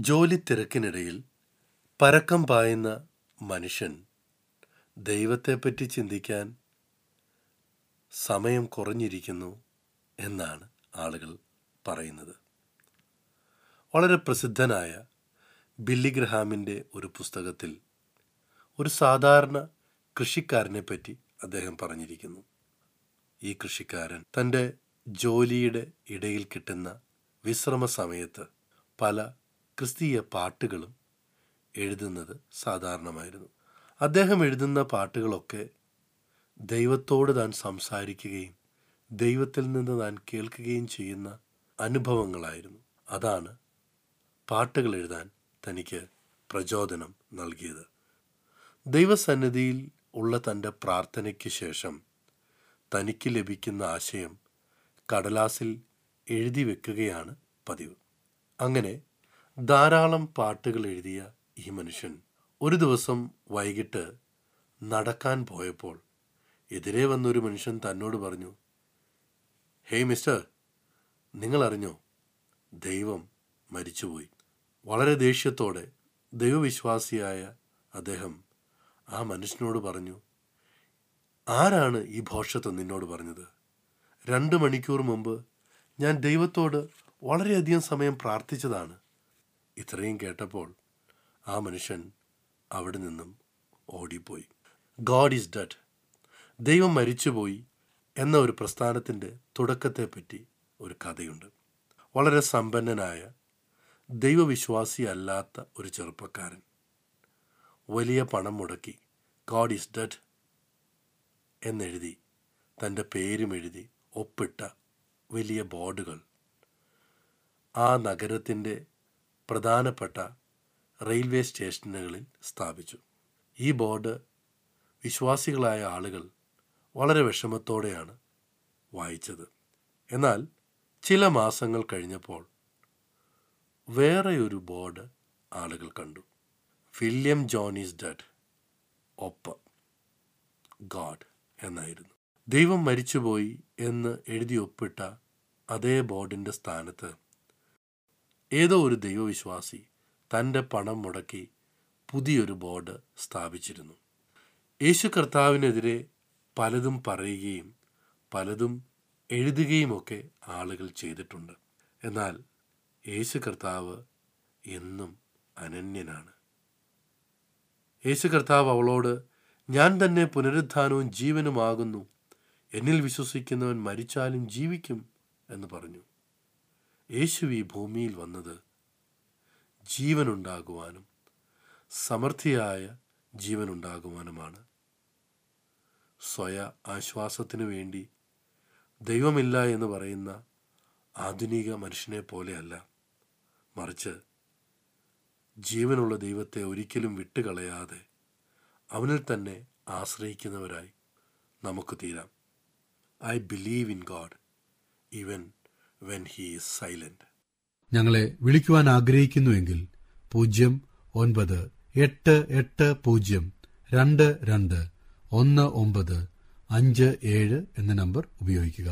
ജോലി തിരക്കിനിടയിൽ പരക്കം പായുന്ന മനുഷ്യൻ ദൈവത്തെപ്പറ്റി ചിന്തിക്കാൻ സമയം കുറഞ്ഞിരിക്കുന്നു എന്നാണ് ആളുകൾ പറയുന്നത്. വളരെ പ്രസിദ്ധനായ ബില്ലി ഗ്രഹാമിന്റെ ഒരു പുസ്തകത്തിൽ ഒരു സാധാരണ കൃഷിക്കാരനെ പറ്റി അദ്ദേഹം പറഞ്ഞിരിക്കുന്നു. ഈ കൃഷിക്കാരൻ തന്റെ ജോലിയുടെ ഇടയിൽ കിട്ടുന്ന വിശ്രമ സമയത്ത് പല ക്രിസ്തീയ പാട്ടുകളും എഴുതുന്നത് സാധാരണമായിരുന്നു. അദ്ദേഹം എഴുതുന്ന പാട്ടുകളൊക്കെ ദൈവത്തോട് താൻ സംസാരിക്കുകയും ദൈവത്തിൽ നിന്ന് താൻ കേൾക്കുകയും ചെയ്യുന്ന അനുഭവങ്ങളായിരുന്നു. അതാണ് പാട്ടുകൾ എഴുതാൻ തനിക്ക് പ്രചോദനം നൽകിയത്. ദൈവസന്നിധിയിൽ ഉള്ള തന്റെ പ്രാർത്ഥനയ്ക്ക് ശേഷം തനിക്ക് ലഭിക്കുന്ന ആശയം കടലാസിൽ എഴുതി വെക്കുകയാണ് പതിവ്. അങ്ങനെ ധാരാളം പാട്ടുകൾ എഴുതിയ ഈ മനുഷ്യൻ ഒരു ദിവസം വൈകിട്ട് നടക്കാൻ പോയപ്പോൾ എതിരെ വന്നൊരു മനുഷ്യൻ തന്നോട് പറഞ്ഞു ഹേയ് മിസ്റ്റർ നിങ്ങൾ അറിഞ്ഞോ ദൈവം മരിച്ചുപോയി. വളരെ ദേഷ്യത്തോടെ ദൈവവിശ്വാസിയായ അദ്ദേഹം ആ മനുഷ്യനോട് പറഞ്ഞു ആരാണ് ഈ ഭോഷത്വം നിന്നോട് പറഞ്ഞത്? രണ്ട് മണിക്കൂർ മുമ്പ് ഞാൻ ദൈവത്തോട് വളരെയധികം സമയം പ്രാർത്ഥിച്ചതാണ്. ഇത്രയും കേട്ടപ്പോൾ ആ മനുഷ്യൻ അവിടെ നിന്നും ഓടിപ്പോയി. ഗോഡ് ഈസ് ഡെഡ് ദൈവം മരിച്ചുപോയി എന്ന ഒരു പ്രസ്ഥാനത്തിന്റെ തുടക്കത്തെപ്പറ്റി ഒരു കഥയുണ്ട്. വളരെ സമ്പന്നനായ ദൈവവിശ്വാസിയല്ലാത്ത ഒരു ചെറുപ്പക്കാരൻ. വലിയ പണം മുടക്കി ഗോഡ് ഈസ് ഡെഡ് എന്നെഴുതി തന്റെ പേരും എഴുതി ഒപ്പിട്ട വലിയ ബോർഡുകൾ ആ നഗരത്തിന്റെ പ്രധാനപ്പെട്ട റെയിൽവേ സ്റ്റേഷനുകളിൽ സ്ഥാപിച്ചു. ഈ ബോർഡ് വിശ്വാസികളായ ആളുകൾ വളരെ വിഷമത്തോടെയാണ് വായിച്ചത്. എന്നാൽ ചില മാസങ്ങൾ കഴിഞ്ഞപ്പോൾ വേറെയൊരു ബോർഡ് ആളുകൾ കണ്ടു. വില്യം ജോൺ ഈസ് ഡെഡ് ഒപ്പ് ഗാഡ് എന്നായിരുന്നു. ദൈവം മരിച്ചുപോയി എന്ന് എഴുതി ഒപ്പിട്ട അതേ ബോർഡിന്റെ സ്ഥാനത്ത് ഏതോ ഒരു ദൈവവിശ്വാസി തന്റെ പണം മുടക്കി പുതിയൊരു ബോർഡ് സ്ഥാപിച്ചിരുന്നു. യേശു കർത്താവിനെതിരെ പലതും പറയുകയും പലതും എഴുതുകയുമൊക്കെ ആളുകൾ ചെയ്തിട്ടുണ്ട്. എന്നാൽ യേശു കർത്താവ് എന്നും അനന്യനാണ്. യേശു കർത്താവ് അവളോട് ഞാൻ തന്നെ പുനരുദ്ധാനവും ജീവനുമാകുന്നു. എന്നിൽ വിശ്വസിക്കുന്നവൻ മരിച്ചാലും ജീവിക്കും എന്ന് പറഞ്ഞു. യേശു ഈ ഭൂമിയിൽ വന്നത് ജീവനുണ്ടാകുവാനും സമൃദ്ധിയായ ജീവനുണ്ടാകുവാനുമാണ്. സ്വയ ആശ്വാസത്തിനു വേണ്ടി ദൈവമില്ല എന്ന് പറയുന്ന ആധുനിക മനുഷ്യനെ പോലെയല്ല. മറിച്ച് ജീവനുള്ള ദൈവത്തെ ഒരിക്കലും വിട്ടുകളയാതെ അവനിൽ തന്നെ ആശ്രയിക്കുന്നവരായി നമുക്ക് തീരാം. I believe in God even when he silent ഞങ്ങളെ വിളിക്കുവാൻ ആഗ്രഹിക്കുന്നുവെങ്കിൽ പൂജ്യം ഒൻപത് എട്ട് എട്ട് പൂജ്യം രണ്ട് രണ്ട് ഒന്ന് ഒമ്പത് അഞ്ച് ഏഴ് എന്ന നമ്പർ ഉപയോഗിക്കുക.